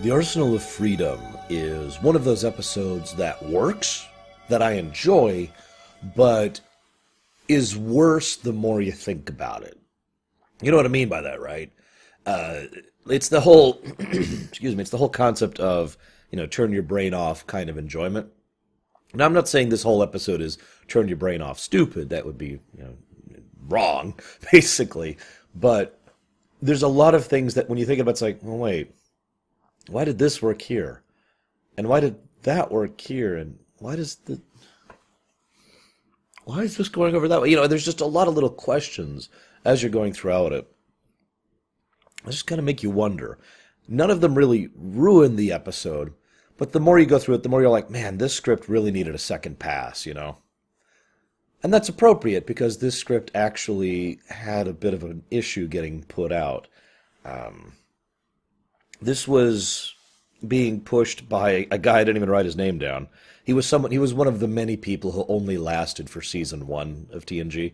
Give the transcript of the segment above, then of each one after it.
The Arsenal of Freedom is one of those episodes that works, that I enjoy, but is worse the more you think about it. You know what I mean by that, right? Uh, it's the whole, excuse me, it's the whole concept of, you know, turn your brain off kind of enjoyment. Now, I'm not saying this whole episode is turn your brain off stupid. That would be, you know, wrong, basically. But there's a lot of things that when you think about it, it's like, well, wait, why did this work here? And why did that work here? And why does the why is this going over that way? You know, there's just a lot of little questions as you're going throughout it. They just kind of make you wonder. None of them really ruin the episode, but the more you go through it, the more you're like, man, this script really needed a second pass, you know? And that's appropriate because this script actually had a bit of an issue getting put out. Um, this was being pushed by a guy I didn't even write his name down. He was someone. He was one of the many people who only lasted for season one of TNG,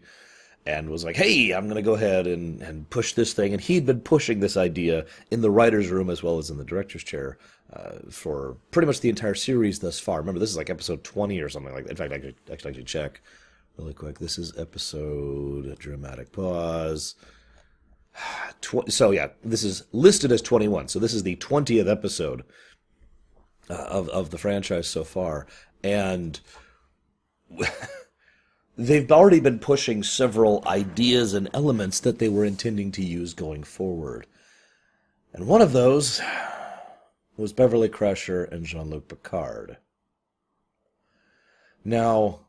and was like, "Hey, I'm going to go ahead and and push this thing." And he'd been pushing this idea in the writers' room as well as in the director's chair uh, for pretty much the entire series thus far. Remember, this is like episode 20 or something like that. In fact, I could actually, actually check really quick. This is episode dramatic pause. Tw- so yeah, this is listed as 21. So this is the 20th episode uh, of of the franchise so far, and they've already been pushing several ideas and elements that they were intending to use going forward. And one of those was Beverly Crusher and Jean-Luc Picard. Now,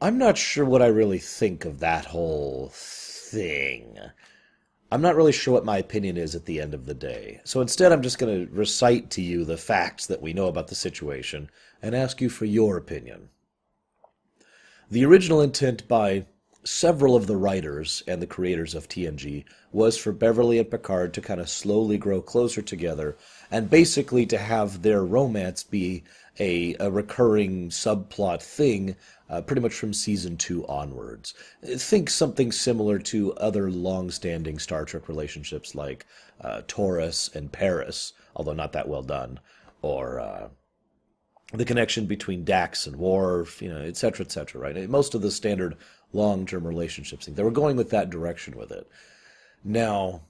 I'm not sure what I really think of that whole thing. I'm not really sure what my opinion is at the end of the day. So instead, I'm just going to recite to you the facts that we know about the situation and ask you for your opinion. The original intent by several of the writers and the creators of TNG was for Beverly and Picard to kind of slowly grow closer together and basically to have their romance be a, a recurring subplot thing uh, pretty much from season two onwards. Think something similar to other long-standing Star Trek relationships like uh, Torres and Paris, although not that well done, or uh, the connection between Dax and Worf, you know, et cetera, et cetera, right? Most of the standard long-term relationships, they were going with that direction with it. Now,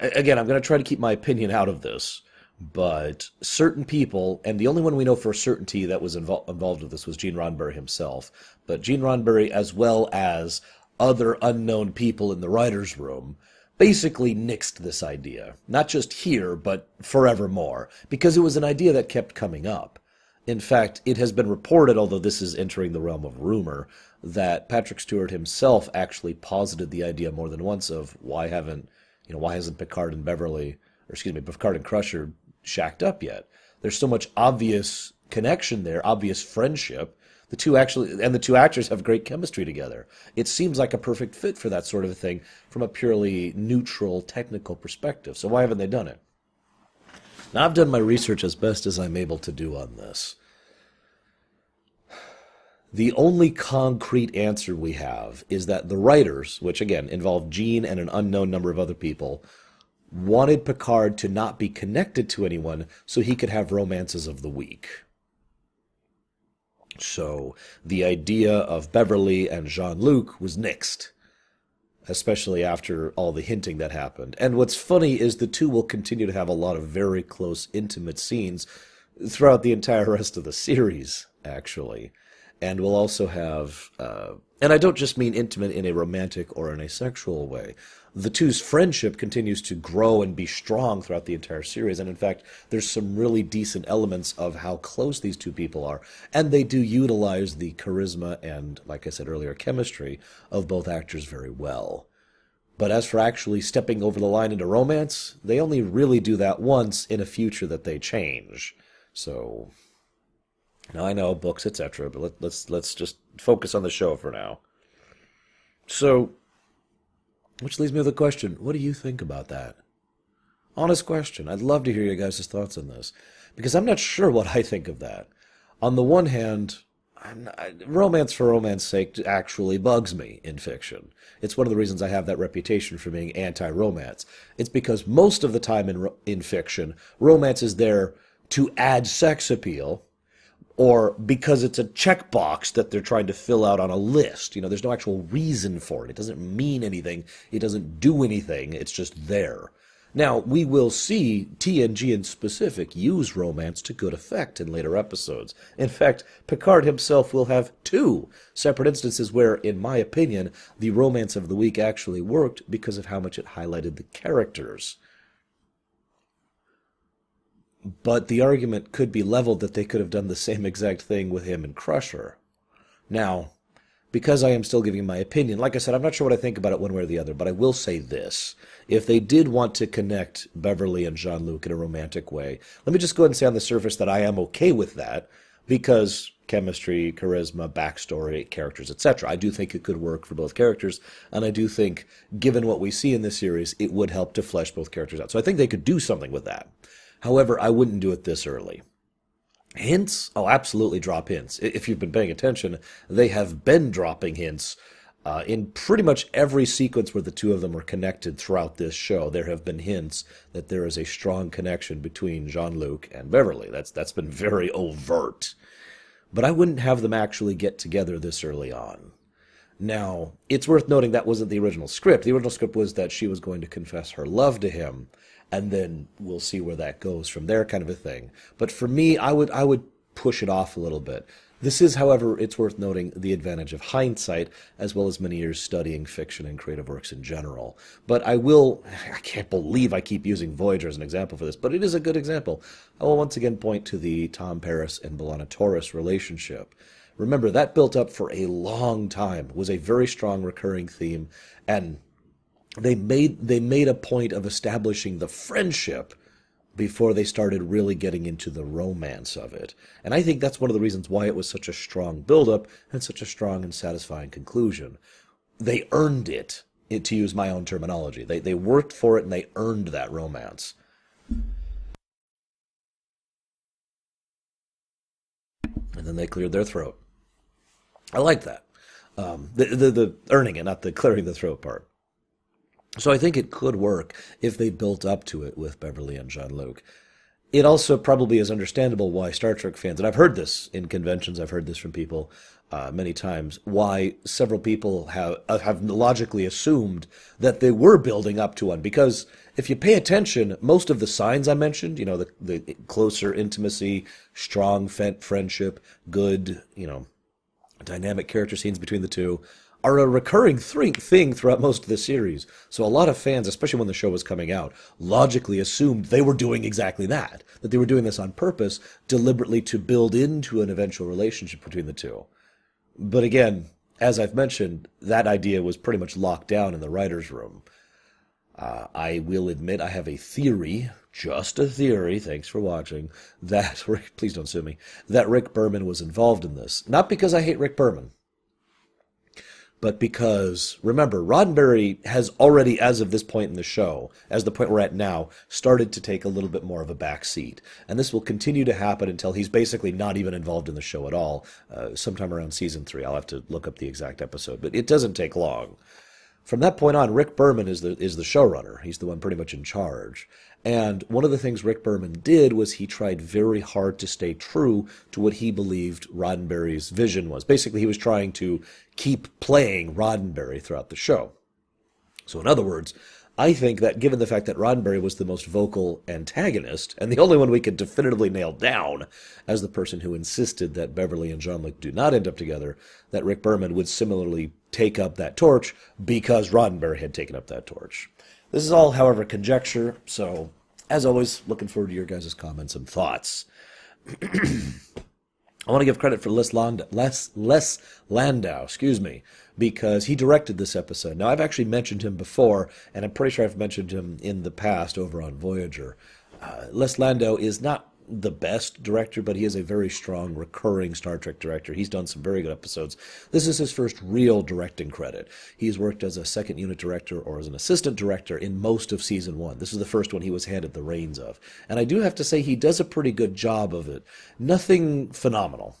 again, I'm going to try to keep my opinion out of this but certain people, and the only one we know for certainty that was invo- involved with this was Gene Roddenberry himself, but Gene Roddenberry, as well as other unknown people in the writer's room, basically nixed this idea. Not just here, but forevermore, because it was an idea that kept coming up. In fact, it has been reported, although this is entering the realm of rumor, that Patrick Stewart himself actually posited the idea more than once of why haven't, you know, why hasn't Picard and Beverly, or excuse me, Picard and Crusher shacked up yet. There's so much obvious connection there, obvious friendship. The two actually, and the two actors have great chemistry together. It seems like a perfect fit for that sort of thing from a purely neutral, technical perspective. So why haven't they done it? Now, I've done my research as best as I'm able to do on this. The only concrete answer we have is that the writers, which again involve Gene and an unknown number of other people, wanted Picard to not be connected to anyone so he could have romances of the week. So the idea of Beverly and Jean Luc was nixed, especially after all the hinting that happened. And what's funny is the two will continue to have a lot of very close, intimate scenes throughout the entire rest of the series, actually. And we'll also have, uh, and I don't just mean intimate in a romantic or in a sexual way the two's friendship continues to grow and be strong throughout the entire series. And in fact, there's some really decent elements of how close these two people are. And they do utilize the charisma and, like I said earlier, chemistry of both actors very well. But as for actually stepping over the line into romance, they only really do that once in a future that they change. So now I know books, etc., but let, let's let's just focus on the show for now. So which leads me to the question what do you think about that? Honest question. I'd love to hear your guys' thoughts on this because I'm not sure what I think of that. On the one hand, romance for romance sake actually bugs me in fiction. It's one of the reasons I have that reputation for being anti-romance. It's because most of the time in in fiction, romance is there to add sex appeal or because it's a checkbox that they're trying to fill out on a list. You know, there's no actual reason for it. It doesn't mean anything. It doesn't do anything. It's just there. Now, we will see TNG in specific use romance to good effect in later episodes. In fact, Picard himself will have two separate instances where, in my opinion, the romance of the week actually worked because of how much it highlighted the characters. But the argument could be leveled that they could have done the same exact thing with him and Crusher. Now, because I am still giving my opinion, like I said, I'm not sure what I think about it one way or the other, but I will say this. If they did want to connect Beverly and Jean Luc in a romantic way, let me just go ahead and say on the surface that I am okay with that because chemistry, charisma, backstory, characters, etc. I do think it could work for both characters, and I do think, given what we see in this series, it would help to flesh both characters out. So I think they could do something with that. However, I wouldn't do it this early. Hints? I'll absolutely drop hints. If you've been paying attention, they have been dropping hints uh, in pretty much every sequence where the two of them are connected throughout this show. There have been hints that there is a strong connection between Jean Luc and Beverly. That's that's been very overt. But I wouldn't have them actually get together this early on. Now, it's worth noting that wasn't the original script. The original script was that she was going to confess her love to him and then we'll see where that goes from there, kind of a thing. But for me, I would I would push it off a little bit. This is, however, it's worth noting the advantage of hindsight, as well as many years studying fiction and creative works in general. But I will, I can't believe I keep using Voyager as an example for this, but it is a good example. I will once again point to the Tom Paris and B'Elanna Torres relationship. Remember, that built up for a long time, was a very strong recurring theme, and they made they made a point of establishing the friendship before they started really getting into the romance of it. And I think that's one of the reasons why it was such a strong buildup and such a strong and satisfying conclusion. They earned it, to use my own terminology. They, they worked for it and they earned that romance. And then they cleared their throat. I like that. Um, the, the, the earning it, not the clearing the throat part. So I think it could work if they built up to it with Beverly and Jean Luc. It also probably is understandable why Star Trek fans, and I've heard this in conventions, I've heard this from people uh, many times, why several people have uh, have logically assumed that they were building up to one. Because if you pay attention, most of the signs I mentioned, you know, the the closer intimacy, strong friendship, good, you know, dynamic character scenes between the two, are a recurring thing throughout most of the series. So a lot of fans, especially when the show was coming out, logically assumed they were doing exactly that. That they were doing this on purpose, deliberately to build into an eventual relationship between the two. But again, as I've mentioned, that idea was pretty much locked down in the writer's room. Uh, I will admit I have a theory, just a theory, thanks for watching, that, please don't sue me, that Rick Berman was involved in this. Not because I hate Rick Berman but because remember, Roddenberry has already, as of this point in the show, as the point we're at now, started to take a little bit more of a back seat, and this will continue to happen until he's basically not even involved in the show at all. Uh, sometime around season three, I'll have to look up the exact episode, but it doesn't take long. From that point on, Rick Berman is the is the showrunner. He's the one pretty much in charge. And one of the things Rick Berman did was he tried very hard to stay true to what he believed Roddenberry's vision was. Basically, he was trying to keep playing Roddenberry throughout the show. So, in other words, I think that given the fact that Roddenberry was the most vocal antagonist, and the only one we could definitively nail down as the person who insisted that Beverly and Jean Luc do not end up together, that Rick Berman would similarly take up that torch because Roddenberry had taken up that torch. This is all, however, conjecture, so as always, looking forward to your guys' comments and thoughts. I want to give credit for Les, Land- Les, Les Landau, excuse me, because he directed this episode. Now, I've actually mentioned him before, and I'm pretty sure I've mentioned him in the past over on Voyager. Uh, Les Landau is not the best director, but he is a very strong recurring Star Trek director. He's done some very good episodes. This is his first real directing credit. He's worked as a second unit director or as an assistant director in most of season one. This is the first one he was handed the reins of. And I do have to say he does a pretty good job of it. Nothing phenomenal.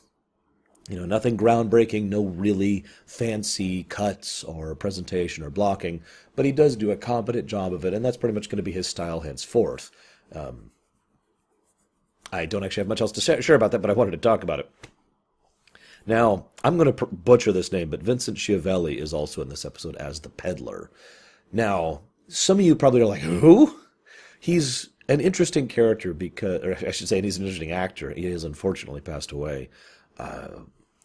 You know, nothing groundbreaking, no really fancy cuts or presentation or blocking, but he does do a competent job of it, and that's pretty much going to be his style henceforth. Um, I don't actually have much else to share about that, but I wanted to talk about it. Now, I'm going to pr- butcher this name, but Vincent Schiavelli is also in this episode as the peddler. Now, some of you probably are like, who? He's an interesting character because, or I should say, he's an interesting actor. He has unfortunately passed away. Uh,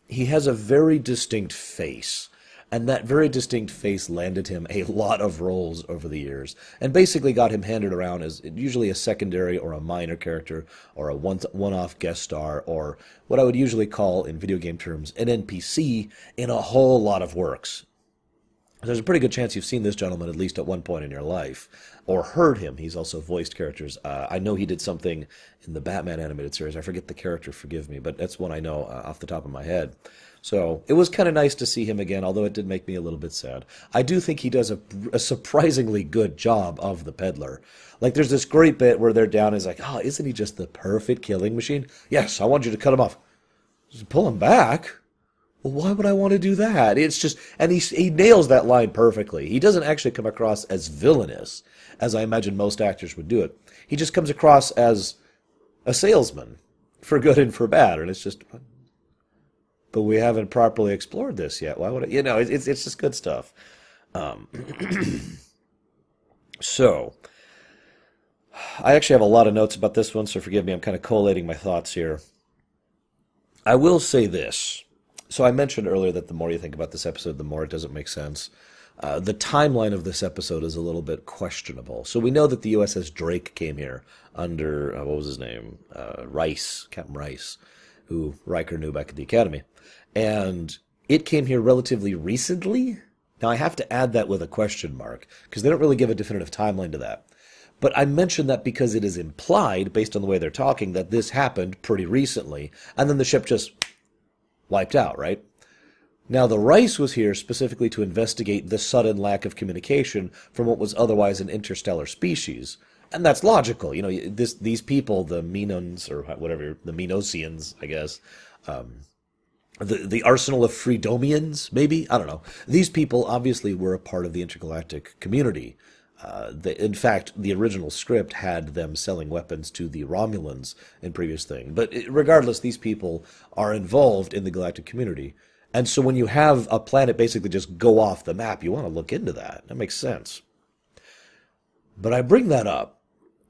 he has a very distinct face and that very distinct face landed him a lot of roles over the years and basically got him handed around as usually a secondary or a minor character or a one one-off guest star or what I would usually call in video game terms an NPC in a whole lot of works. There's a pretty good chance you've seen this gentleman at least at one point in your life or heard him. He's also voiced characters. Uh, I know he did something in the Batman animated series. I forget the character, forgive me, but that's one I know uh, off the top of my head. So it was kind of nice to see him again, although it did make me a little bit sad. I do think he does a, a, surprisingly good job of the peddler. Like there's this great bit where they're down. and he's like, oh, isn't he just the perfect killing machine? Yes, I want you to cut him off. Just pull him back. Well, why would I want to do that? It's just, and he he nails that line perfectly. He doesn't actually come across as villainous, as I imagine most actors would do it. He just comes across as a salesman, for good and for bad, and it's just but we haven't properly explored this yet. Why would it? You know, it's it's just good stuff. Um, so, I actually have a lot of notes about this one, so forgive me. I'm kind of collating my thoughts here. I will say this. So I mentioned earlier that the more you think about this episode, the more it doesn't make sense. Uh, the timeline of this episode is a little bit questionable. So we know that the USS Drake came here under uh, what was his name, uh, Rice, Captain Rice, who Riker knew back at the Academy and it came here relatively recently. Now I have to add that with a question mark because they don't really give a definitive timeline to that. But I mention that because it is implied, based on the way they're talking, that this happened pretty recently, and then the ship just wiped out, right? Now, the Rice was here specifically to investigate the sudden lack of communication from what was otherwise an interstellar species. And that's logical. You know, this, these people, the Minons or whatever, the Minosians, I guess, um, the the arsenal of Freedomians, maybe I don't know. These people obviously were a part of the intergalactic community. Uh, the, in fact, the original script had them selling weapons to the Romulans in previous thing. But regardless, these people are involved in the galactic community, and so when you have a planet basically just go off the map, you want to look into that. That makes sense. But I bring that up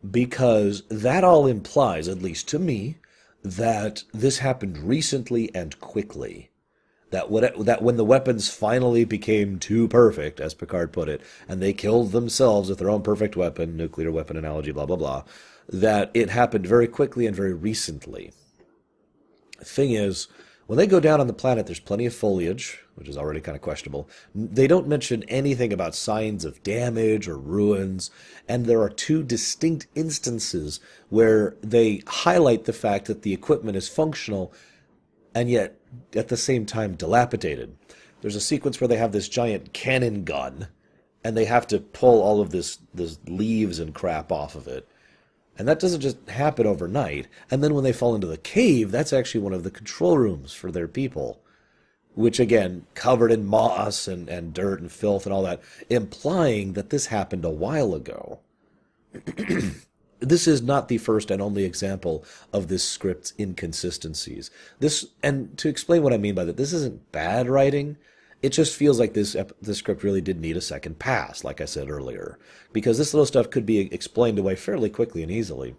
because that all implies, at least to me, that this happened recently and quickly. That what that when the weapons finally became too perfect, as Picard put it, and they killed themselves with their own perfect weapon, nuclear weapon analogy, blah blah blah, that it happened very quickly and very recently. Thing is, when they go down on the planet, there's plenty of foliage, which is already kind of questionable. They don't mention anything about signs of damage or ruins, and there are two distinct instances where they highlight the fact that the equipment is functional and yet at the same time dilapidated. There's a sequence where they have this giant cannon gun and they have to pull all of this this leaves and crap off of it and that doesn't just happen overnight. And then when they fall into the cave, that's actually one of the control rooms for their people. Which again, covered in moss and, and dirt and filth and all that, implying that this happened a while ago. this is not the first and only example of this script's inconsistencies. This, and to explain what I mean by that, this isn't bad writing it just feels like this this script really did need a second pass, like I said earlier, because this little stuff could be explained away fairly quickly and easily.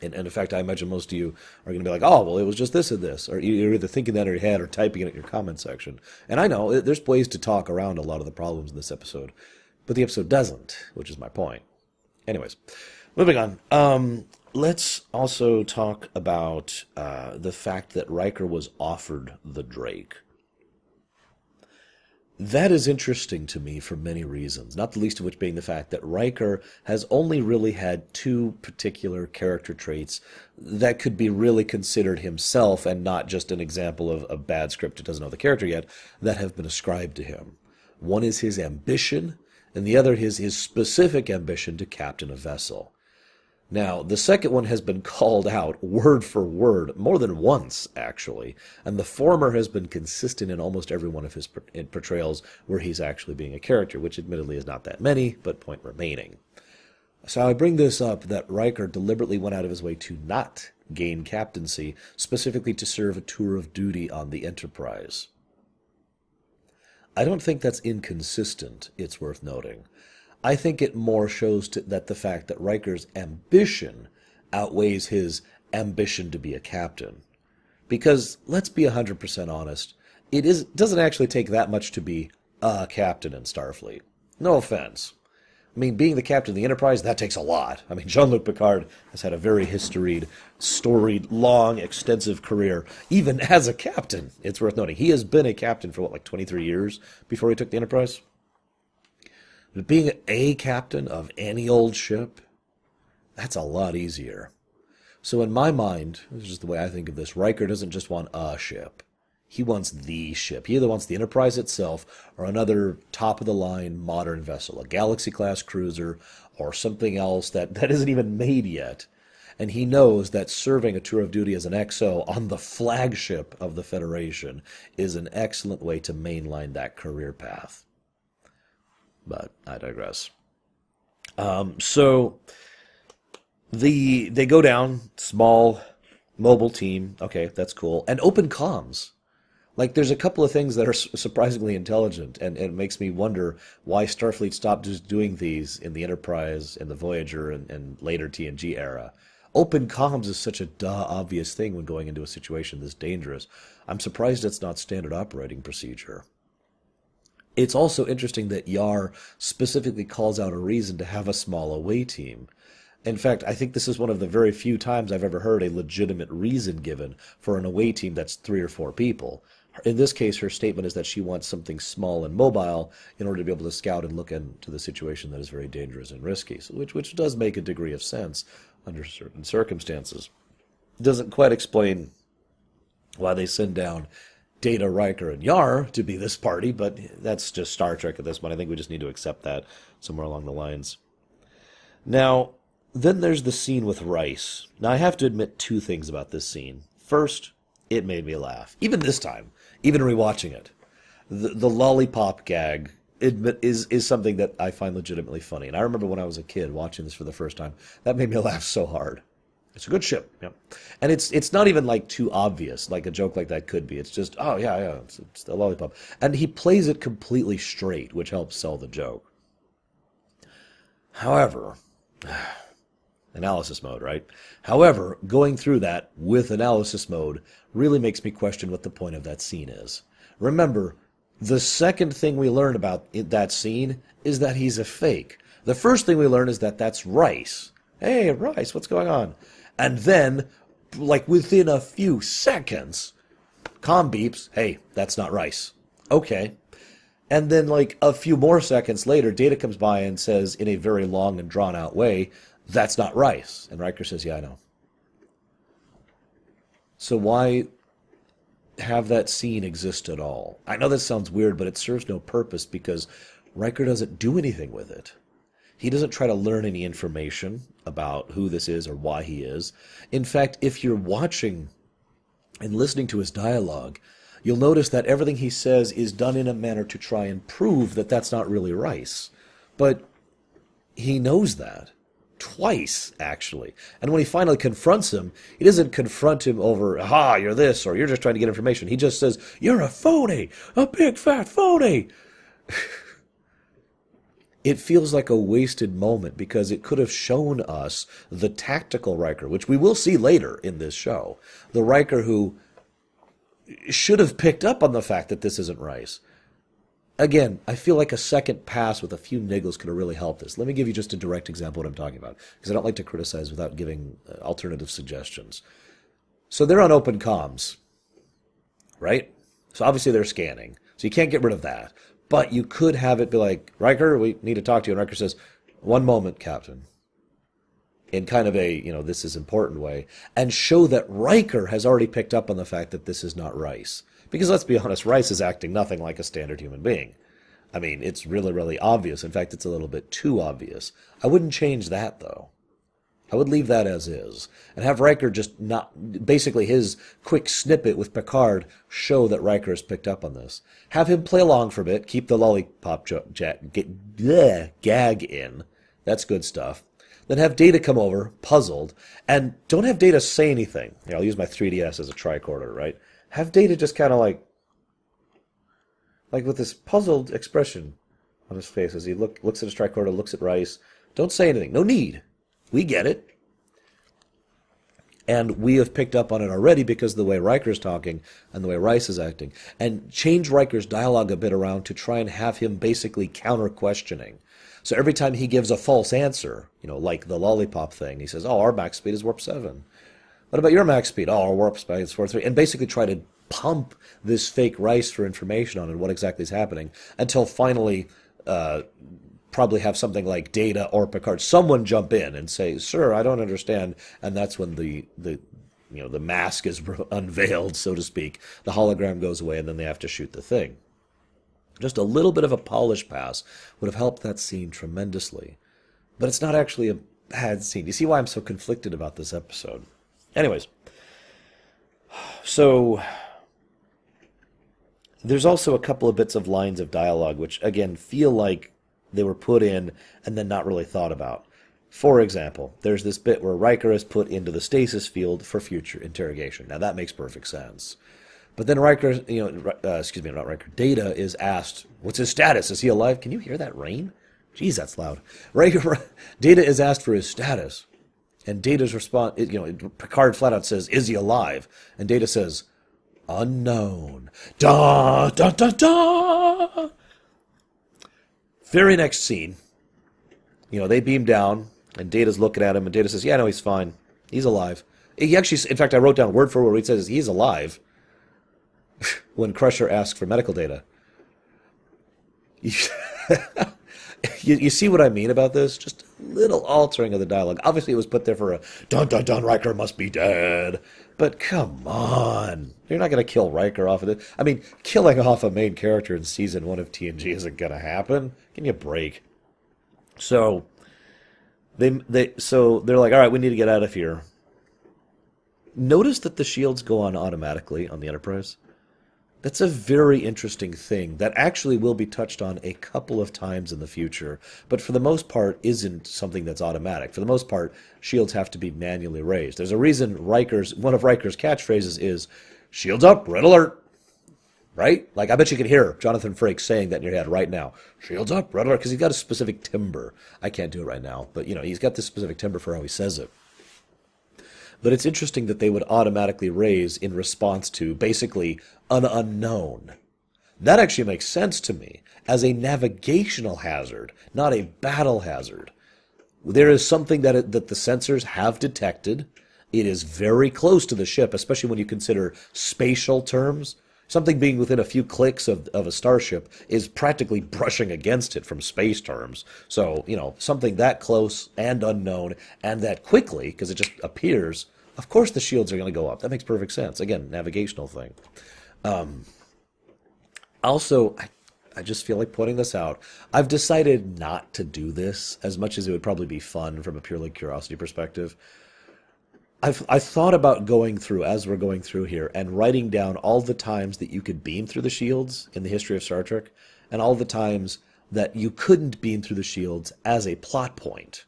And, and in fact, I imagine most of you are going to be like, "Oh, well, it was just this and this," or you're either thinking that in your head or typing it in your comment section. And I know there's ways to talk around a lot of the problems in this episode, but the episode doesn't, which is my point. Anyways, moving on. Um, let's also talk about uh, the fact that Riker was offered the Drake. That is interesting to me for many reasons, not the least of which being the fact that Riker has only really had two particular character traits that could be really considered himself and not just an example of a bad script that doesn't know the character yet, that have been ascribed to him. One is his ambition, and the other is his specific ambition to captain a vessel. Now, the second one has been called out word for word more than once, actually, and the former has been consistent in almost every one of his portrayals where he's actually being a character, which admittedly is not that many, but point remaining. So I bring this up that Riker deliberately went out of his way to not gain captaincy, specifically to serve a tour of duty on the Enterprise. I don't think that's inconsistent, it's worth noting. I think it more shows to, that the fact that Riker's ambition outweighs his ambition to be a captain. Because let's be 100% honest, it is doesn't actually take that much to be a captain in Starfleet. No offense. I mean, being the captain of the Enterprise, that takes a lot. I mean, Jean Luc Picard has had a very historied, storied, long, extensive career, even as a captain. It's worth noting. He has been a captain for, what, like 23 years before he took the Enterprise? But being a captain of any old ship, that's a lot easier. So in my mind, this is the way I think of this, Riker doesn't just want a ship. He wants the ship. He either wants the Enterprise itself or another top of the line modern vessel, a Galaxy class cruiser or something else that, that isn't even made yet. And he knows that serving a tour of duty as an XO on the flagship of the Federation is an excellent way to mainline that career path but I digress. Um, so the they go down small mobile team. Okay, that's cool. And open comms. Like there's a couple of things that are surprisingly intelligent, and, and, it makes me wonder why Starfleet stopped just doing these in the Enterprise, and the Voyager, and, and later TNG era. Open comms is such a duh obvious thing when going into a situation this dangerous. I'm surprised it's not standard operating procedure. It's also interesting that Yar specifically calls out a reason to have a small away team. In fact, I think this is one of the very few times I've ever heard a legitimate reason given for an away team that's three or four people. In this case, her statement is that she wants something small and mobile in order to be able to scout and look into the situation that is very dangerous and risky, which, which does make a degree of sense under certain circumstances. It doesn't quite explain why they send down Data, Riker, and Yar to be this party, but that's just Star Trek at this point. I think we just need to accept that somewhere along the lines. Now, then there's the scene with Rice. Now, I have to admit two things about this scene. First, it made me laugh, even this time, even rewatching it. The, the lollipop gag is is something that I find legitimately funny. And I remember when I was a kid watching this for the first time, that made me laugh so hard. It's a good ship. Yeah. And it's it's not even like too obvious, like a joke like that could be. It's just, oh yeah, yeah, it's, it's the lollipop. And he plays it completely straight, which helps sell the joke. However, analysis mode, right? However, going through that with analysis mode really makes me question what the point of that scene is. Remember, the second thing we learn about that scene is that he's a fake. The first thing we learn is that that's Rice. Hey, Rice, what's going on? And then, like within a few seconds, com beeps, hey, that's not Rice. Okay. And then, like a few more seconds later, Data comes by and says, in a very long and drawn out way, that's not Rice. And Riker says, yeah, I know. So why have that scene exist at all? I know this sounds weird, but it serves no purpose because Riker doesn't do anything with it. He doesn't try to learn any information about who this is or why he is. In fact, if you're watching and listening to his dialogue, you'll notice that everything he says is done in a manner to try and prove that that's not really Rice. But he knows that. Twice, actually. And when he finally confronts him, he doesn't confront him over, aha, you're this, or you're just trying to get information. He just says, you're a phony, a big fat phony. it feels like a wasted moment because it could have shown us the tactical Riker, which we will see later in this show. The Riker who should have picked up on the fact that this isn't Rice. Again, I feel like a second pass with a few niggles could have really helped this. Let me give you just a direct example of what I'm talking about, because I don't like to criticize without giving uh, alternative suggestions. So they're on open comms, right? So obviously they're scanning. So you can't get rid of that. But you could have it be like, Riker, we need to talk to you. And Riker says, one moment, Captain. In kind of a, you know, this is important way. And show that Riker has already picked up on the fact that this is not Rice. Because let's be honest, Rice is acting nothing like a standard human being. I mean, it's really, really obvious. In fact, it's a little bit too obvious. I wouldn't change that, though. I would leave that as is and have Riker just not basically his quick snippet with Picard show that Riker has picked up on this. Have him play along for a bit, keep the lollipop jo- ja- get, bleh, gag in. That's good stuff. Then have Data come over, puzzled, and don't have Data say anything. I'll use my 3DS as a tricorder, right? Have Data just kind of like, like with this puzzled expression on his face as he look, looks at his tricorder, looks at Rice. Don't say anything. No need. We get it. And we have picked up on it already because of the way Riker's talking and the way Rice is acting. And change Riker's dialogue a bit around to try and have him basically counter questioning. So every time he gives a false answer, you know, like the lollipop thing, he says, Oh, our max speed is warp 7. What about your max speed? Oh, our warp speed is warp 3. And basically try to pump this fake Rice for information on it, what exactly is happening, until finally uh, probably have something like Data or Picard, someone jump in and say, "Sir, I don't understand," and that's when the the you know the mask is unveiled, so to speak. The hologram goes away, and then they have to shoot the thing. Just a little bit of a polish pass would have helped that scene tremendously, but it's not actually a bad scene. You see why I'm so conflicted about this episode? Anyways, so there's also a couple of bits of lines of dialogue which again feel like they were put in and then not really thought about. For example, there's this bit where Riker is put into the stasis field for future interrogation. Now that makes perfect sense. But then Riker, you know, uh, excuse me, not Riker, Data is asked, "What's his status? Is he alive?" Can you hear that rain? Jeez, that's loud. Riker, Data is asked for his status, and Data's response, you know, Picard flat out says, "Is he alive?" And Data says, "Unknown." Da da da da. Very next scene, you know, they beam down, and Data's looking at him, and Data says, "Yeah, no, he's fine. He's alive." He actually, in fact, I wrote down word for word. He says he's alive. when Crusher asks for medical data, you, you, see what I mean about this? Just a little altering of the dialogue. Obviously, it was put there for a dun dun dun. Riker must be dead. But come on, you're not going to kill Riker off of it. I mean, killing off a main character in season one of TNG isn't going to happen. Give me a break. So they they so they're like, all right, we need to get out of here. Notice that the shields go on automatically on the Enterprise. That's a very interesting thing that actually will be touched on a couple of times in the future, but for the most part isn't something that's automatic. For the most part, shields have to be manually raised. There's a reason Riker's one of Riker's catchphrases is "Shields up, red alert." Right? Like I bet you can hear Jonathan Frakes saying that in your head right now. Shields up, red alert, because he's got a specific timbre. I can't do it right now, but you know he's got this specific timbre for how he says it. But it's interesting that they would automatically raise in response to basically an unknown. That actually makes sense to me as a navigational hazard, not a battle hazard. There is something that, it, that the sensors have detected. It is very close to the ship, especially when you consider spatial terms. Something being within a few clicks of, of a starship is practically brushing against it from space terms. So, you know, something that close and unknown and that quickly, because it just appears, of course the shields are going to go up. That makes perfect sense. Again, navigational thing. Um, also, I, I just feel like pointing this out. I've decided not to do this as much as it would probably be fun from a purely curiosity perspective. I've I thought about going through as we're going through here and writing down all the times that you could beam through the shields in the history of Star Trek, and all the times that you couldn't beam through the shields as a plot point,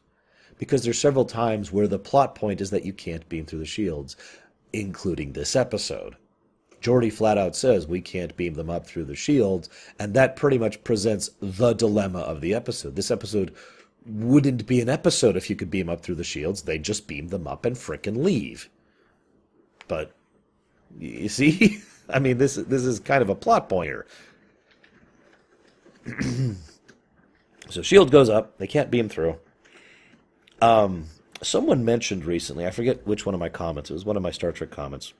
because there's several times where the plot point is that you can't beam through the shields, including this episode. Geordi flat out says we can't beam them up through the shields, and that pretty much presents the dilemma of the episode. This episode wouldn't be an episode if you could beam up through the shields. They'd just beam them up and frickin' leave. But you see, I mean, this this is kind of a plot pointer. so shield goes up. They can't beam through. Um, someone mentioned recently. I forget which one of my comments. It was one of my Star Trek comments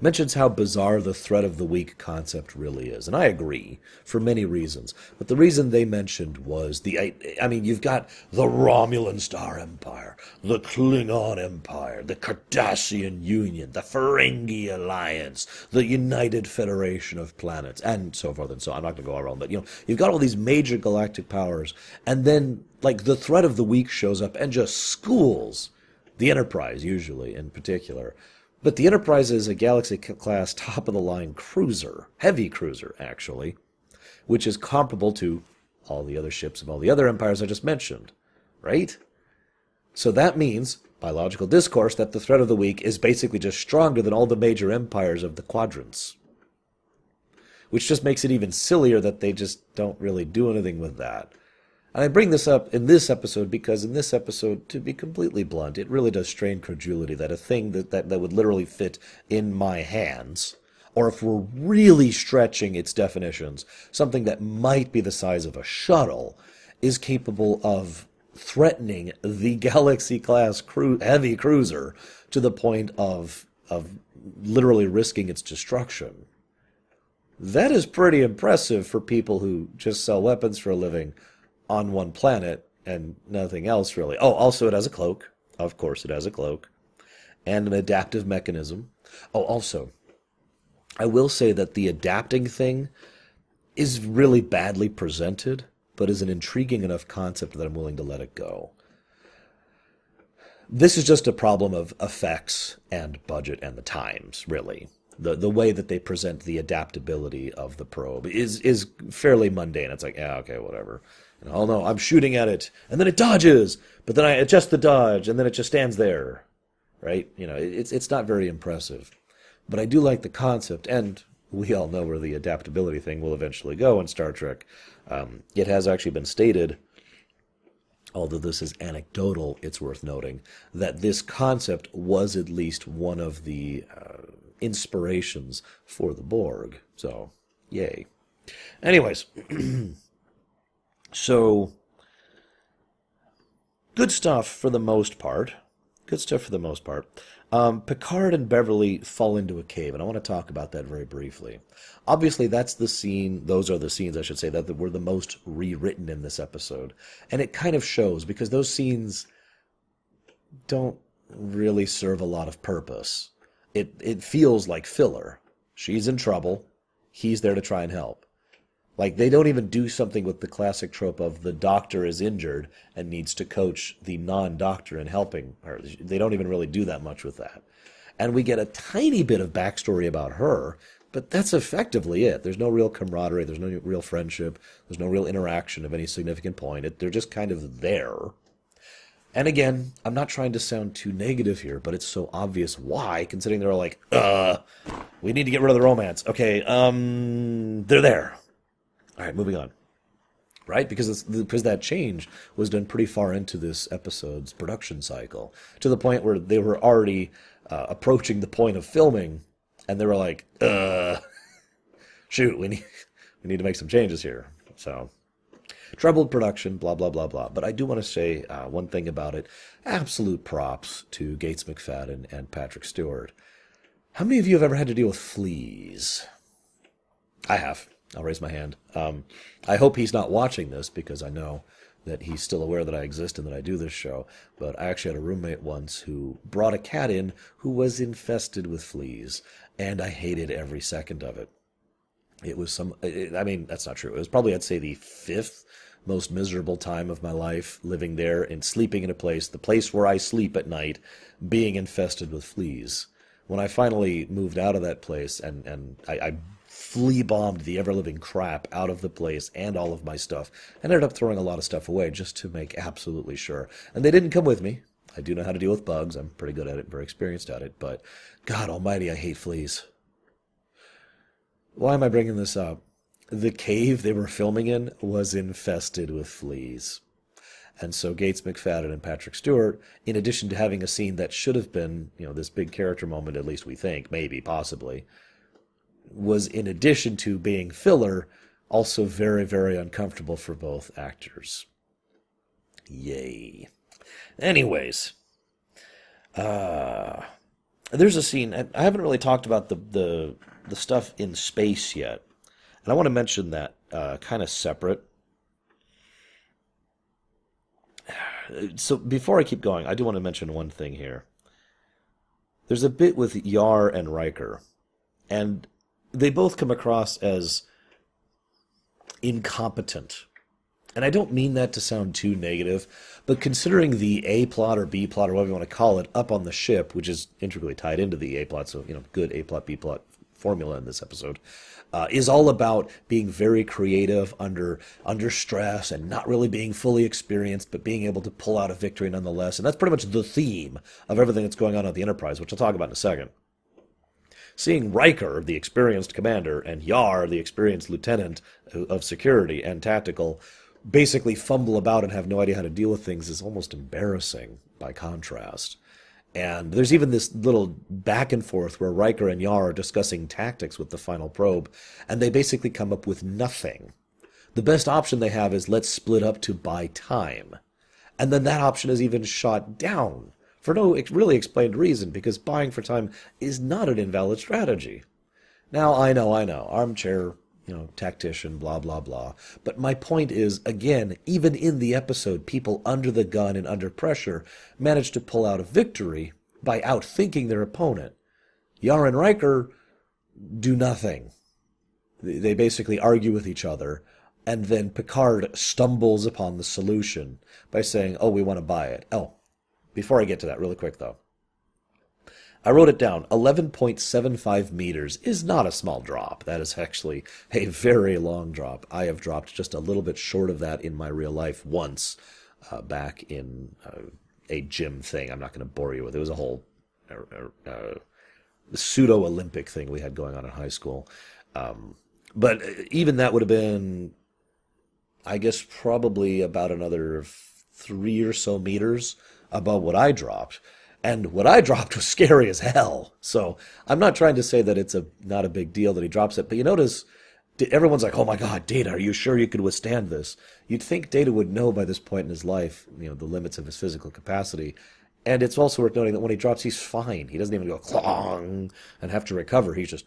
mentions how bizarre the threat of the week concept really is. And I agree for many reasons. But the reason they mentioned was the, I, I mean, you've got the Romulan Star Empire, the Klingon Empire, the Cardassian Union, the Ferengi Alliance, the United Federation of Planets, and so forth and so on. I'm not going to go around, but you know, you've got all these major galactic powers, and then like the threat of the week shows up and just schools the Enterprise, usually in particular. But the Enterprise is a Galaxy class top of the line cruiser, heavy cruiser, actually, which is comparable to all the other ships of all the other empires I just mentioned, right? So that means, by logical discourse, that the threat of the week is basically just stronger than all the major empires of the quadrants. Which just makes it even sillier that they just don't really do anything with that. And I bring this up in this episode because in this episode, to be completely blunt, it really does strain credulity that a thing that, that, that would literally fit in my hands, or if we're really stretching its definitions, something that might be the size of a shuttle, is capable of threatening the Galaxy class cru- heavy cruiser to the point of of literally risking its destruction. That is pretty impressive for people who just sell weapons for a living on one planet and nothing else really. Oh, also it has a cloak. Of course, it has a cloak and an adaptive mechanism. Oh, also, I will say that the adapting thing is really badly presented, but is an intriguing enough concept that I'm willing to let it go. This is just a problem of effects and budget and the times, really. The the way that they present the adaptability of the probe is is fairly mundane. It's like, yeah, okay, whatever. And, oh no, I'm shooting at it, and then it dodges, but then I adjust the dodge, and then it just stands there, right? You know, it's it's not very impressive, but I do like the concept, and we all know where the adaptability thing will eventually go in Star Trek. Um, it has actually been stated, although this is anecdotal, it's worth noting that this concept was at least one of the uh, inspirations for the Borg. So, yay. Anyways. So, good stuff for the most part. Good stuff for the most part. Um, Picard and Beverly fall into a cave, and I want to talk about that very briefly. Obviously, that's the scene, those are the scenes, I should say, that were the most rewritten in this episode. And it kind of shows because those scenes don't really serve a lot of purpose. It, it feels like filler. She's in trouble. He's there to try and help. Like they don't even do something with the classic trope of the doctor is injured and needs to coach the non-doctor in helping her. They don't even really do that much with that. And we get a tiny bit of backstory about her, but that's effectively it. There's no real camaraderie. There's no real friendship. There's no real interaction of any significant point. It, they're just kind of there. And again, I'm not trying to sound too negative here, but it's so obvious why, considering they're like, uh, we need to get rid of the romance. Okay, um, they're there. All right, moving on. Right, because because that change was done pretty far into this episode's production cycle, to the point where they were already uh, approaching the point of filming, and they were like, "Uh, shoot, we need we need to make some changes here." So, troubled production, blah blah blah blah. But I do want to say uh, one thing about it: absolute props to Gates McFadden and Patrick Stewart. How many of you have ever had to deal with fleas? I have. I'll raise my hand. Um, I hope he's not watching this because I know that he's still aware that I exist and that I do this show. But I actually had a roommate once who brought a cat in who was infested with fleas, and I hated every second of it. It was some, I mean, that's not true. It was probably, I'd say, the fifth most miserable time of my life living there and sleeping in a place, the place where I sleep at night, being infested with fleas. When I finally moved out of that place and, and I, I flea bombed the ever living crap out of the place and all of my stuff, and ended up throwing a lot of stuff away just to make absolutely sure. And they didn't come with me. I do know how to deal with bugs. I'm pretty good at it, very experienced at it, but God almighty, I hate fleas. Why am I bringing this up? The cave they were filming in was infested with fleas. And so Gates McFadden and Patrick Stewart, in addition to having a scene that should have been, you know, this big character moment, at least we think, maybe, possibly, was in addition to being filler, also very, very uncomfortable for both actors. Yay. Anyways, uh, there's a scene. I haven't really talked about the the the stuff in space yet, and I want to mention that uh, kind of separate. So before I keep going, I do want to mention one thing here. There's a bit with Yar and Riker, and they both come across as incompetent. And I don't mean that to sound too negative, but considering the A plot or B plot or whatever you want to call it up on the ship, which is integrally tied into the A plot, so you know, good A plot B plot formula in this episode, uh, is all about being very creative under under stress and not really being fully experienced, but being able to pull out a victory nonetheless. And that's pretty much the theme of everything that's going on at the Enterprise, which I'll talk about in a second. Seeing Riker, the experienced commander, and Yar, the experienced lieutenant of security and tactical, basically fumble about and have no idea how to deal with things is almost embarrassing by contrast. And there's even this little back and forth where Riker and Yar are discussing tactics with the final probe, and they basically come up with nothing. The best option they have is let's split up to buy time. And then that option is even shot down for no really explained reason, because buying for time is not an invalid strategy. Now, I know, I know, armchair you know, tactician, blah, blah, blah. But my point is, again, even in the episode, people under the gun and under pressure manage to pull out a victory by outthinking their opponent. Yar and Riker do nothing. They basically argue with each other, and then Picard stumbles upon the solution by saying, Oh, we want to buy it. Oh, before I get to that, really quick though. I wrote it down. 11.75 meters is not a small drop. That is actually a very long drop. I have dropped just a little bit short of that in my real life once uh, back in uh, a gym thing. I'm not going to bore you with it. Was a whole uh, uh pseudo Olympic thing we had going on in high school. Um, but even that would have been, I guess, probably about another three or so meters above what I dropped and what I dropped was scary as hell. So I'm not trying to say that it's a not a big deal that he drops it, but you notice everyone's like, "Oh my God, Data, are you sure you could withstand this?" You'd think Data would know by this point in his life, you know, the limits of his physical capacity. And it's also worth noting that when he drops, he's fine. He doesn't even go clong and have to recover. He's just,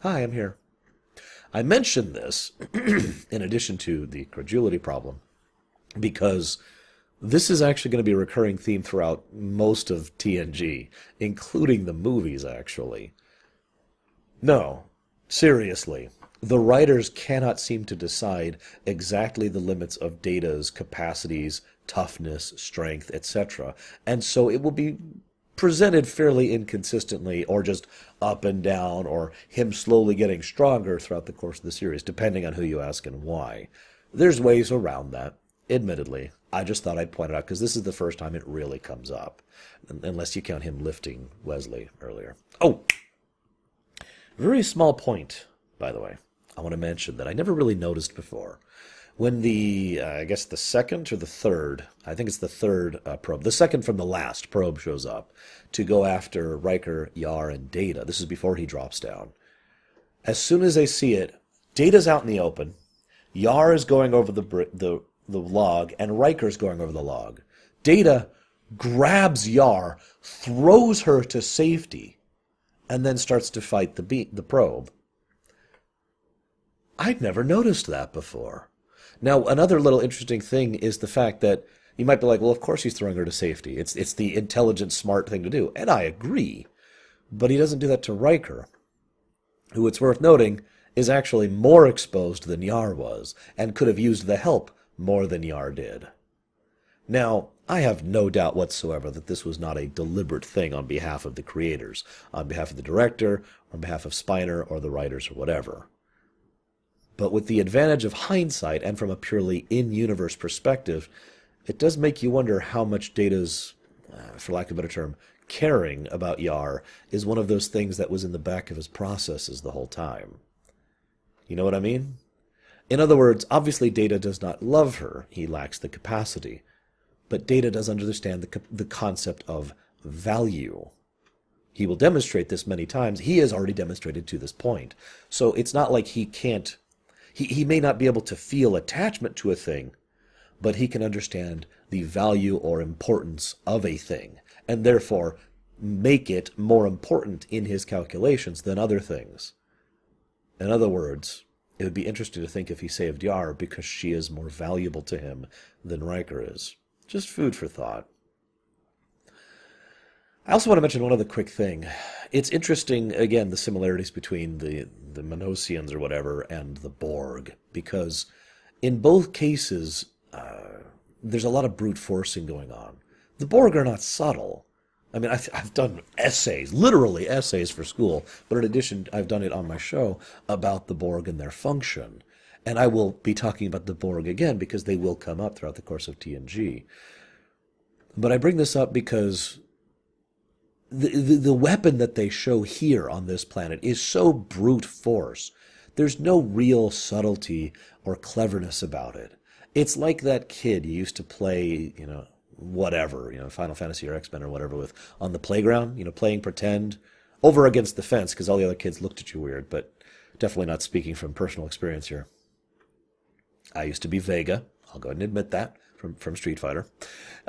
"Hi, I'm here." I mention this in addition to the credulity problem because this is actually going to be a recurring theme throughout most of TNG, including the movies, actually. No, seriously. The writers cannot seem to decide exactly the limits of Data's capacities, toughness, strength, etc. And so it will be presented fairly inconsistently or just up and down or him slowly getting stronger throughout the course of the series, depending on who you ask and why. There's ways around that, admittedly. I just thought I'd point it out because this is the first time it really comes up, unless you count him lifting Wesley earlier. Oh, very small point, by the way. I want to mention that I never really noticed before. When the, uh, I guess the second or the third, I think it's the third uh, probe, the second from the last probe shows up to go after Riker, Yar, and Data. This is before he drops down. As soon as they see it, Data's out in the open. Yar is going over the the the log, and Riker's going over the log. Data grabs Yar, throws her to safety, and then starts to fight the be- the probe. I'd never noticed that before. Now, another little interesting thing is the fact that you might be like, well, of course he's throwing her to safety. It's it's the intelligent, smart thing to do, and I agree. But he doesn't do that to Riker, who it's worth noting is actually more exposed than Yar was, and could have used the help more than Yar did. Now, I have no doubt whatsoever that this was not a deliberate thing on behalf of the creators, on behalf of the director, on behalf of Spiner or the writers or whatever. But with the advantage of hindsight and from a purely in universe perspective, it does make you wonder how much Data's, uh, for lack of a better term, caring about Yar is one of those things that was in the back of his processes the whole time. You know what I mean? In other words, obviously Data does not love her. He lacks the capacity. But Data does understand the, the concept of value. He will demonstrate this many times. He has already demonstrated to this point. So it's not like he can't, he, he may not be able to feel attachment to a thing, but he can understand the value or importance of a thing. And therefore, make it more important in his calculations than other things. In other words, it would be interesting to think if he saved Yar because she is more valuable to him than Riker is. Just food for thought. I also want to mention one other quick thing. It's interesting, again, the similarities between the, the Minosians or whatever and the Borg, because in both cases, uh, there's a lot of brute forcing going on. The Borg are not subtle. I mean, I've, I've done essays, literally essays for school, but in addition, I've done it on my show about the Borg and their function. And I will be talking about the Borg again because they will come up throughout the course of TNG. But I bring this up because the, the, the weapon that they show here on this planet is so brute force. There's no real subtlety or cleverness about it. It's like that kid you used to play, you know, whatever, you know, Final Fantasy or X Men or whatever with on the playground, you know, playing pretend over against the fence because all the other kids looked at you weird, but definitely not speaking from personal experience here. I used to be Vega. I'll go ahead and admit that from, from Street Fighter.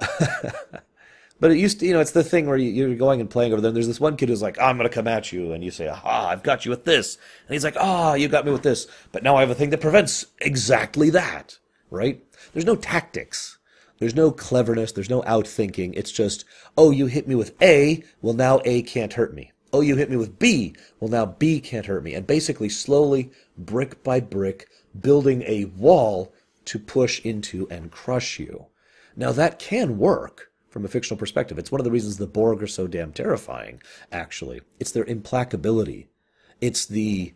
but it used to, you know, it's the thing where you, are going and playing over there. And there's this one kid who's like, I'm going to come at you. And you say, aha, I've got you with this. And he's like, ah, oh, you got me with this. But now I have a thing that prevents exactly that, right? There's no tactics. There's no cleverness. There's no outthinking. It's just, oh, you hit me with A. Well, now A can't hurt me. Oh, you hit me with B. Well, now B can't hurt me. And basically, slowly, brick by brick, building a wall to push into and crush you. Now, that can work from a fictional perspective. It's one of the reasons the Borg are so damn terrifying, actually. It's their implacability. It's the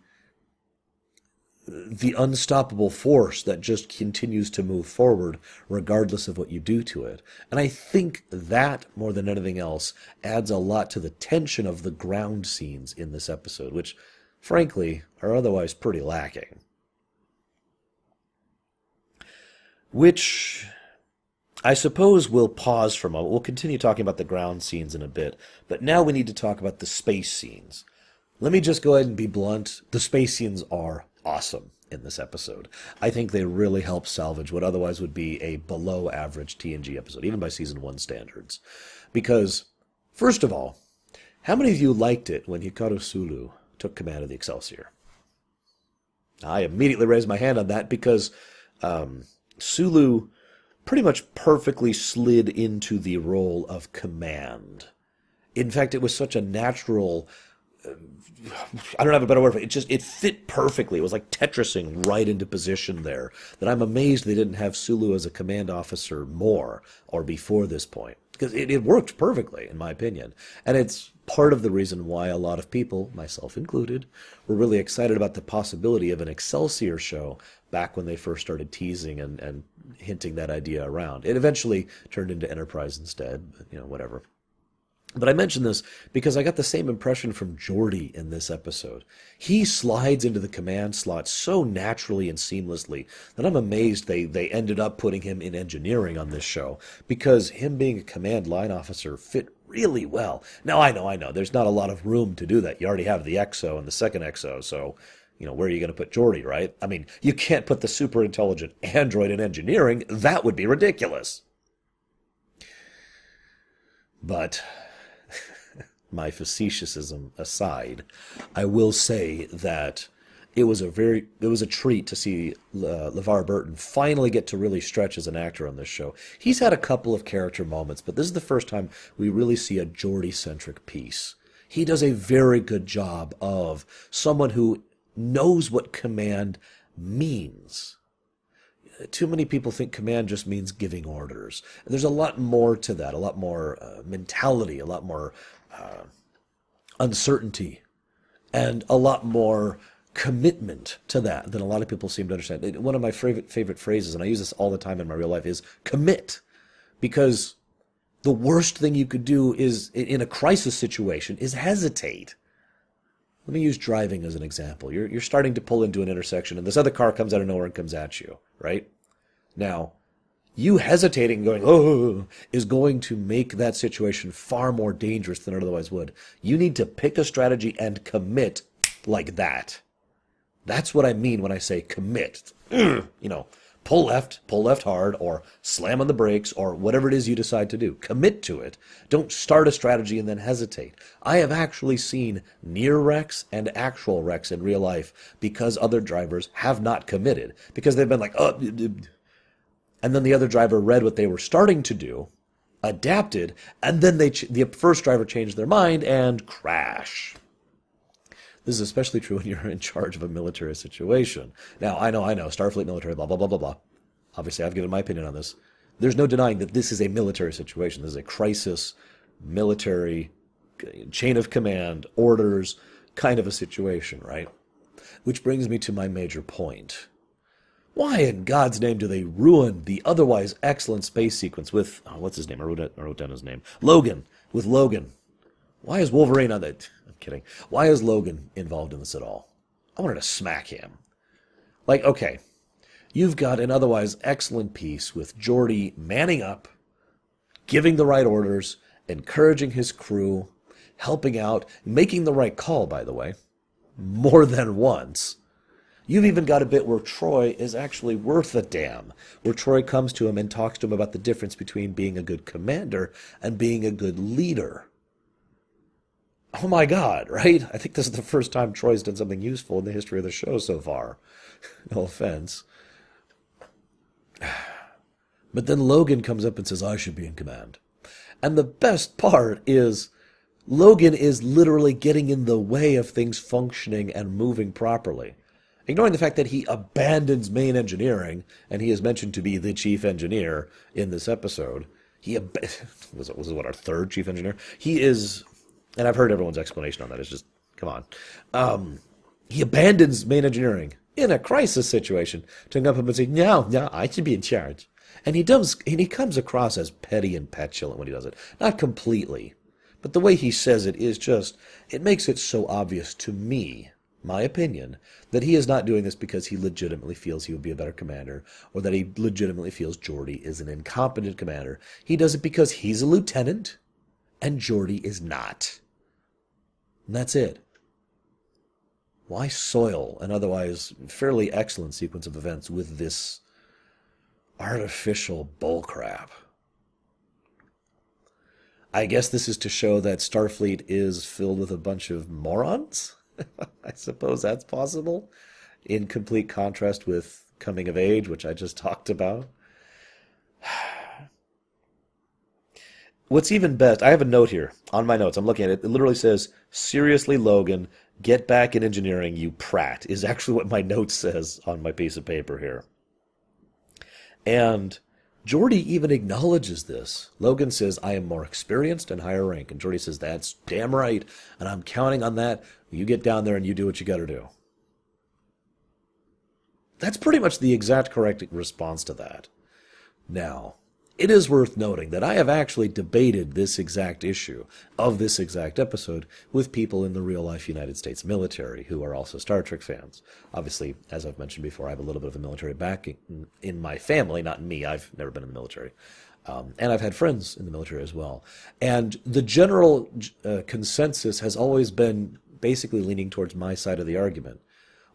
the unstoppable force that just continues to move forward regardless of what you do to it. And I think that, more than anything else, adds a lot to the tension of the ground scenes in this episode, which, frankly, are otherwise pretty lacking. Which I suppose we'll pause for a moment. We'll continue talking about the ground scenes in a bit, but now we need to talk about the space scenes. Let me just go ahead and be blunt. The space scenes are awesome in this episode. I think they really help salvage what otherwise would be a below average TNG episode, even by season one standards. Because, first of all, how many of you liked it when Hikaru Sulu took command of the Excelsior? I immediately raised my hand on that because um, Sulu pretty much perfectly slid into the role of command. In fact, it was such a natural I don't have a better word for it. It just it fit perfectly. It was like Tetrising right into position there. That I'm amazed they didn't have Sulu as a command officer more or before this point because it, it worked perfectly in my opinion, and it's part of the reason why a lot of people, myself included, were really excited about the possibility of an Excelsior show back when they first started teasing and, and hinting that idea around. It eventually turned into Enterprise instead, but you know whatever. But I mention this because I got the same impression from Geordi in this episode. He slides into the command slot so naturally and seamlessly that I'm amazed they, they ended up putting him in engineering on this show because him being a command line officer fit really well. Now, I know, I know, there's not a lot of room to do that. You already have the XO and the second XO, so, you know, where are you going to put Geordi, right? I mean, you can't put the super intelligent android in engineering. That would be ridiculous. But my facetiousism aside, I will say that it was a very it was a treat to see uh, LeVar Burton finally get to really stretch as an actor on this show. He's had a couple of character moments, but this is the first time we really see a Geordi centric piece. He does a very good job of someone who knows what command means. Too many people think command just means giving orders. There's a lot more to that, a lot more uh, mentality, a lot more uh, uncertainty and a lot more commitment to that than a lot of people seem to understand. One of my favorite favorite phrases, and I use this all the time in my real life, is commit, because the worst thing you could do is in a crisis situation is hesitate. Let me use driving as an example. You're you're starting to pull into an intersection, and this other car comes out of nowhere and comes at you. Right now, you hesitating going, oh, is going to make that situation far more dangerous than it otherwise would. You need to pick a strategy and commit like that. That's what I mean when I say commit. you know, pull left, pull left hard, or slam on the brakes, or whatever it is you decide to do. Commit to it. Don't start a strategy and then hesitate. I have actually seen near wrecks and actual wrecks in real life because other drivers have not committed. Because they've been like, oh, and then the other driver read what they were starting to do, adapted, and then they ch- the first driver changed their mind and crash. This is especially true when you're in charge of a military situation. Now, I know, I know, Starfleet military, blah, blah, blah, blah, blah. Obviously, I've given my opinion on this. There's no denying that this is a military situation. This is a crisis, military, chain of command, orders kind of a situation, right? Which brings me to my major point. Why in God's name do they ruin the otherwise excellent space sequence with, oh, what's his name? I wrote, I wrote down his name. Logan. With Logan. Why is Wolverine on that? I'm kidding. Why is Logan involved in this at all? I wanted to smack him. Like, okay, you've got an otherwise excellent piece with Geordi manning up, giving the right orders, encouraging his crew, helping out, making the right call, by the way, more than once. You've even got a bit where Troi is actually worth a damn, where Troi comes to him and talks to him about the difference between being a good commander and being a good leader oh my god, right? I think this is the first time Troi's done something useful in the history of the show so far. no offense. But then Logan comes up and says, I should be in command. And the best part is Logan is literally getting in the way of things functioning and moving properly. Ignoring the fact that he abandons main engineering, and he is mentioned to be the chief engineer in this episode. He ab- was was what our third chief engineer? He is and I've heard everyone's explanation on that. It's just, come on. Um, he abandons main engineering in a crisis situation to come up and say, no, no, I should be in charge. And he does, and he comes across as petty and petulant when he does it. Not completely, but the way he says it is just, it makes it so obvious to me, my opinion, that he is not doing this because he legitimately feels he would be a better commander, or that he legitimately feels Geordi is an incompetent commander. He does it because he's a lieutenant, and Geordi is not. And that's it. Why soil an otherwise fairly excellent sequence of events with this artificial bullcrap? I guess this is to show that Starfleet is filled with a bunch of morons. I suppose that's possible. In complete contrast with coming of age, which I just talked about. What's even best, I have a note here on my notes. I'm looking at it. It literally says, Seriously, Logan, get back in engineering, you prat, is actually what my note says on my piece of paper here. And Geordi even acknowledges this. Logan says, I am more experienced and higher rank. And Geordi says, That's damn right. And I'm counting on that. You get down there and you do what you got to do. That's pretty much the exact correct response to that. Now, it is worth noting that I have actually debated this exact issue of this exact episode with people in the real life United States military who are also Star Trek fans. Obviously, as I've mentioned before, I have a little bit of a military backing in my family, not me. I've never been in the military. Um, and I've had friends in the military as well. And the general uh, consensus has always been basically leaning towards my side of the argument.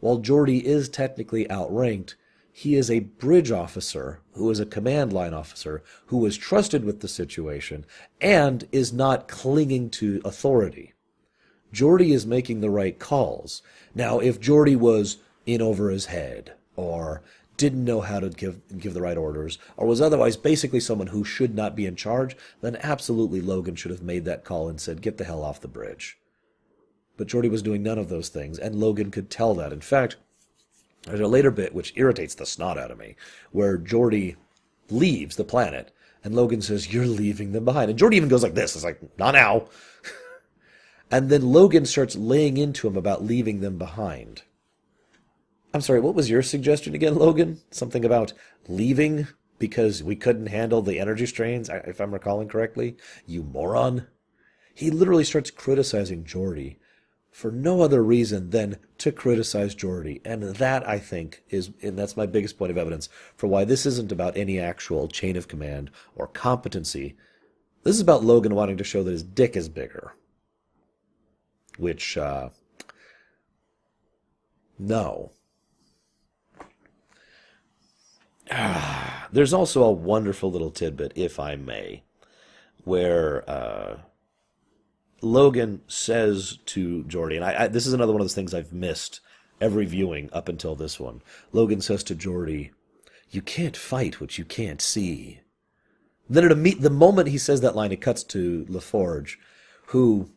While Geordi is technically outranked, he is a bridge officer who is a command line officer who was trusted with the situation and is not clinging to authority. Geordi is making the right calls. Now, if Geordi was in over his head or didn't know how to give give the right orders or was otherwise basically someone who should not be in charge, then absolutely Logan should have made that call and said, "Get the hell off the bridge." But Geordi was doing none of those things, and Logan could tell that. In fact, there's a later bit which irritates the snot out of me, where Geordi leaves the planet, and Logan says, You're leaving them behind. And Geordi even goes like this. It's like, Not now. and then Logan starts laying into him about leaving them behind. I'm sorry, what was your suggestion again, Logan? Something about leaving because we couldn't handle the energy strains, if I'm recalling correctly? You moron. He literally starts criticizing Geordi for no other reason than to criticize Geordi. And that, I think, is, and that's my biggest point of evidence for why this isn't about any actual chain of command or competency. This is about Logan wanting to show that his dick is bigger. Which, uh, no. there's also a wonderful little tidbit, if I may, where uh, Logan says to Geordi, and I, I, this is another one of those things I've missed every viewing up until this one. Logan says to Geordi, "You can't fight what you can't see." Then at a meet, the moment he says that line, it cuts to LaForge, who,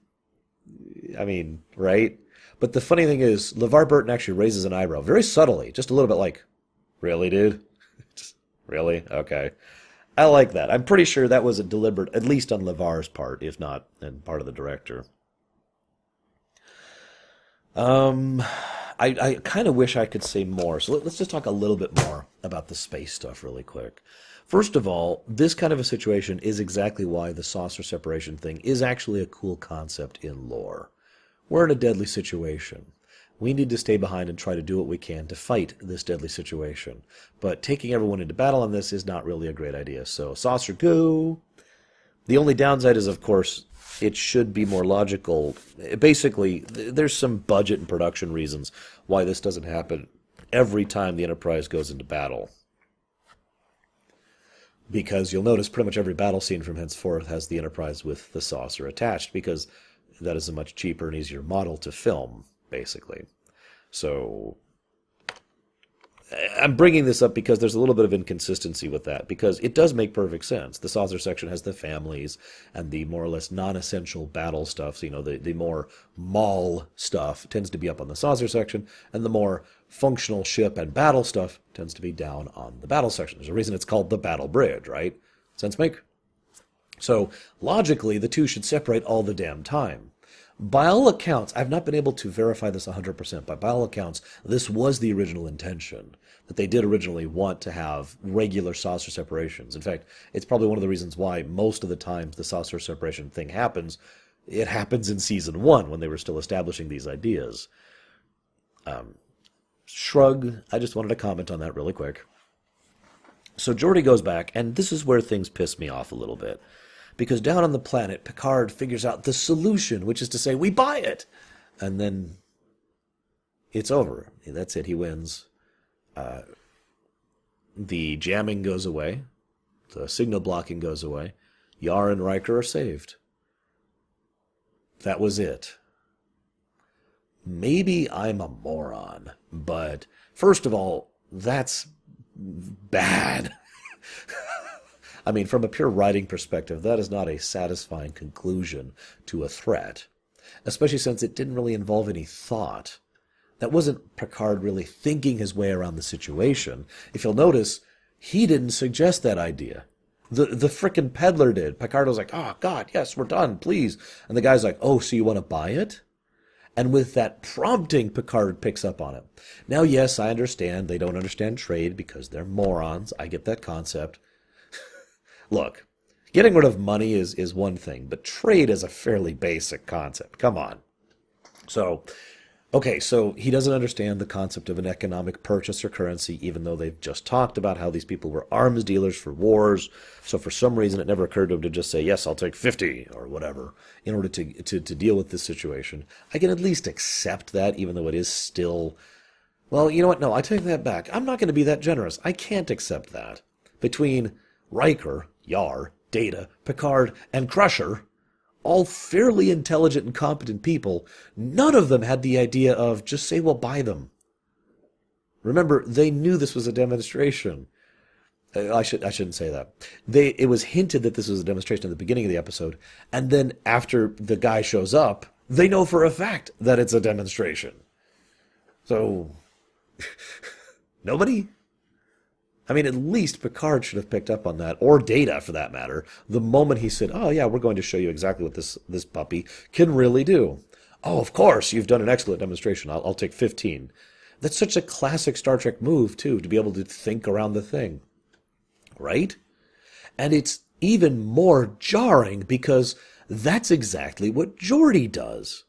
I mean, right? But the funny thing is, LeVar Burton actually raises an eyebrow, very subtly, just a little bit like, "Really, dude? really? Okay." I like that. I'm pretty sure that was a deliberate, at least on LeVar's part, if not and part of the director. Um, I, I kind of wish I could say more. So let, us just talk a little bit more about the space stuff really quick. First of all, this kind of a situation is exactly why the saucer separation thing is actually a cool concept in lore. We're in a deadly situation. We need to stay behind and try to do what we can to fight this deadly situation. But taking everyone into battle on this is not really a great idea. So, saucer go. The only downside is, of course, it should be more logical. Basically, there's some budget and production reasons why this doesn't happen every time the Enterprise goes into battle. Because you'll notice pretty much every battle scene from henceforth has the Enterprise with the saucer attached, because that is a much cheaper and easier model to film basically. So I'm bringing this up because there's a little bit of inconsistency with that because it does make perfect sense. The saucer section has the families and the more or less non-essential battle stuff. So, you know, the, the more mall stuff tends to be up on the saucer section and the more functional ship and battle stuff tends to be down on the battle section. There's a reason it's called the battle bridge, right? Sense make? So logically, the two should separate all the damn time. By all accounts, I've not been able to verify this 100%, but by all accounts, this was the original intention. That they did originally want to have regular saucer separations. In fact, it's probably one of the reasons why most of the times the saucer separation thing happens, it happens in season one when they were still establishing these ideas. Um, shrug, I just wanted to comment on that really quick. So Geordi goes back, and this is where things piss me off a little bit because down on the planet, Picard figures out the solution, which is to say, we buy it. And then it's over. That's it. He wins. Uh, the jamming goes away. The signal blocking goes away. Yar and Riker are saved. That was it. Maybe I'm a moron, but first of all, that's bad. I mean, from a pure writing perspective, that is not a satisfying conclusion to a threat, especially since it didn't really involve any thought. That wasn't Picard really thinking his way around the situation. If you'll notice, he didn't suggest that idea. The the frickin' peddler did. Picard was like, "Oh God, yes, we're done, please." And the guy's like, "Oh, so you want to buy it?" And with that prompting, Picard picks up on it. Now, yes, I understand they don't understand trade because they're morons. I get that concept. Look, getting rid of money is, is one thing, but trade is a fairly basic concept. Come on. So, okay, so he doesn't understand the concept of an economic purchase or currency, even though they've just talked about how these people were arms dealers for wars. So for some reason, it never occurred to him to just say, yes, I'll take 50 or whatever in order to, to, to deal with this situation. I can at least accept that, even though it is still. Well, you know what? No, I take that back. I'm not going to be that generous. I can't accept that. Between Riker, Yar, Data, Picard, and Crusher, all fairly intelligent and competent people, none of them had the idea of just say we'll buy them. Remember, they knew this was a demonstration. Uh, I should I shouldn't say that. They it was hinted that this was a demonstration at the beginning of the episode, and then after the guy shows up, they know for a fact that it's a demonstration. So nobody I mean, at least Picard should have picked up on that, or Data for that matter, the moment he said, "Oh yeah, we're going to show you exactly what this this puppy can really do." Oh, of course, you've done an excellent demonstration. I'll, I'll take fifteen. That's such a classic Star Trek move too, to be able to think around the thing, right? And it's even more jarring because that's exactly what Geordi does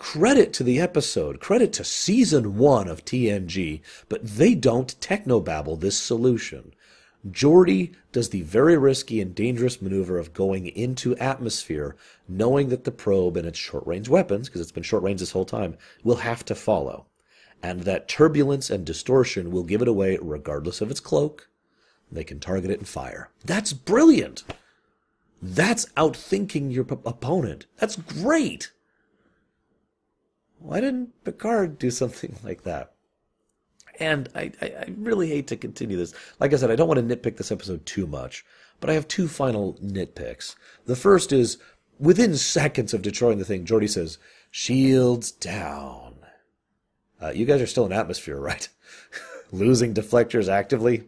credit to the episode, credit to season one of TNG, but they don't technobabble this solution. Geordi does the very risky and dangerous maneuver of going into atmosphere, knowing that the probe and its short range weapons, because it's been short range this whole time, will have to follow. and that turbulence and distortion will give it away regardless of its cloak. They can target it and fire. That's brilliant. That's outthinking your p- opponent. That's great. Why didn't Picard do something like that? And I, I, I, really hate to continue this. Like I said, I don't want to nitpick this episode too much, but I have two final nitpicks. The first is within seconds of destroying the thing, Geordi says, Shields down. Uh, you guys are still in atmosphere, right? Losing deflectors actively.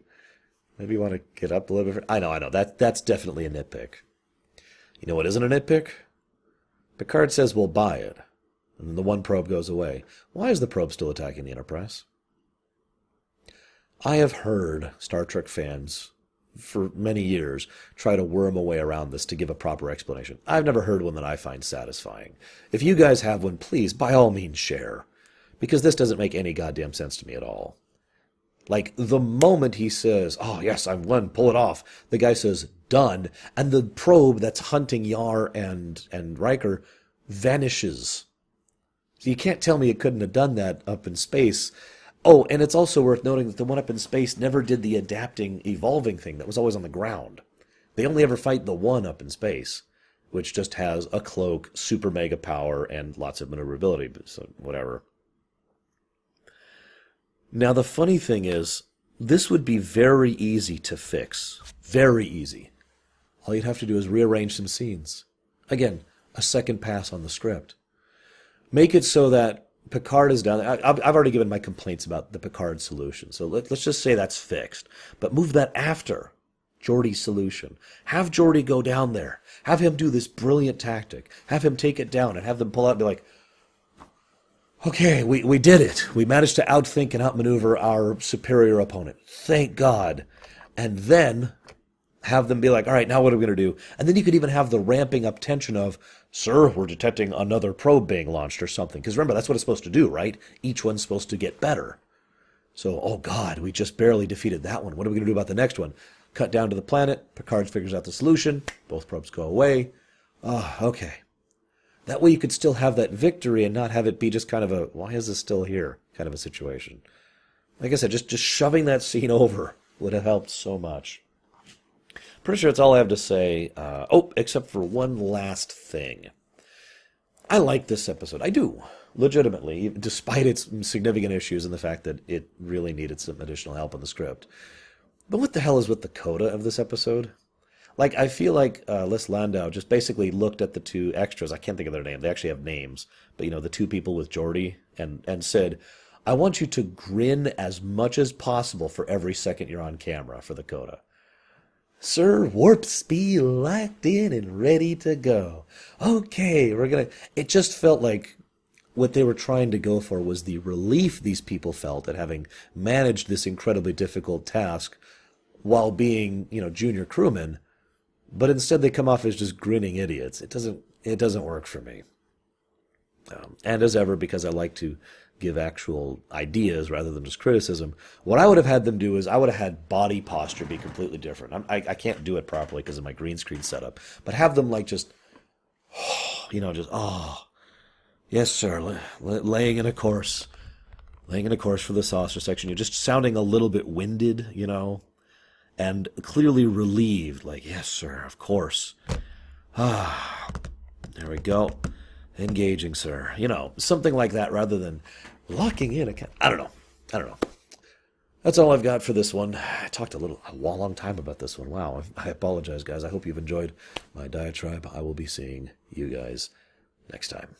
Maybe you want to get up a little bit. I know, I know. That that's definitely a nitpick. You know what isn't a nitpick? Picard says we'll buy it, and then the one probe goes away. Why is the probe still attacking the Enterprise? I have heard Star Trek fans for many years try to worm a way around this to give a proper explanation. I've never heard one that I find satisfying. If you guys have one, please, by all means, share. Because this doesn't make any goddamn sense to me at all. Like, the moment he says, Oh, yes, I'm one, pull it off, the guy says, Done. And the probe that's hunting Yar and, and Riker vanishes. So you can't tell me it couldn't have done that up in space Oh, and it's also worth noting that the one up in space never did the adapting, evolving thing that was always on the ground. They only ever fight the one up in space, which just has a cloak, super mega power, and lots of maneuverability, so whatever. Now, the funny thing is, this would be very easy to fix. Very easy. All you'd have to do is rearrange some scenes. Again, a second pass on the script. Make it so that Picard is down there. I, have already given my complaints about the Picard solution, so let, us just say that's fixed. But move that after Geordi's solution. Have Geordi go down there. Have him do this brilliant tactic. Have him take it down and have them pull out and be like, okay, we, we did it. We managed to outthink and outmaneuver our superior opponent. Thank God. And then have them be like, all right, now what are we going to do? And then you could even have the ramping up tension of, sir, we're detecting another probe being launched or something. Because remember, that's what it's supposed to do, right? Each one's supposed to get better. So, oh God, we just barely defeated that one. What are we going to do about the next one? Cut down to the planet. Picard figures out the solution. Both probes go away. Ah, oh, okay. That way you could still have that victory and not have it be just kind of a, why is this still here kind of a situation. Like I said, just, just shoving that scene over would have helped so much. Pretty sure that's all I have to say. Uh, oh, except for one last thing. I like this episode. I do, legitimately, despite its significant issues and the fact that it really needed some additional help on the script. But what the hell is with the coda of this episode? Like, I feel like uh, Les Landau just basically looked at the two extras. I can't think of their name. They actually have names. But, you know, the two people with Geordi and, and said, I want you to grin as much as possible for every second you're on camera for the coda. Sir, warp speed locked in and ready to go. Okay, we're gonna. It just felt like what they were trying to go for was the relief these people felt at having managed this incredibly difficult task while being, you know, junior crewmen. But instead, they come off as just grinning idiots. It doesn't. It doesn't work for me. Um, and as ever, because I like to give actual ideas rather than just criticism. What I would have had them do is I would have had body posture be completely different. I'm, I, I can't do it properly because of my green screen setup, but have them like just, you know, just, oh, yes, sir, laying in a course, laying in a course for the saucer section. You're just sounding a little bit winded, you know, and clearly relieved, like, yes, sir, of course. Ah, there we go engaging, sir. You know, something like that rather than locking in a cat. I don't know. I don't know. That's all I've got for this one. I talked a little, a long time about this one. Wow. I apologize, guys. I hope you've enjoyed my diatribe. I will be seeing you guys next time.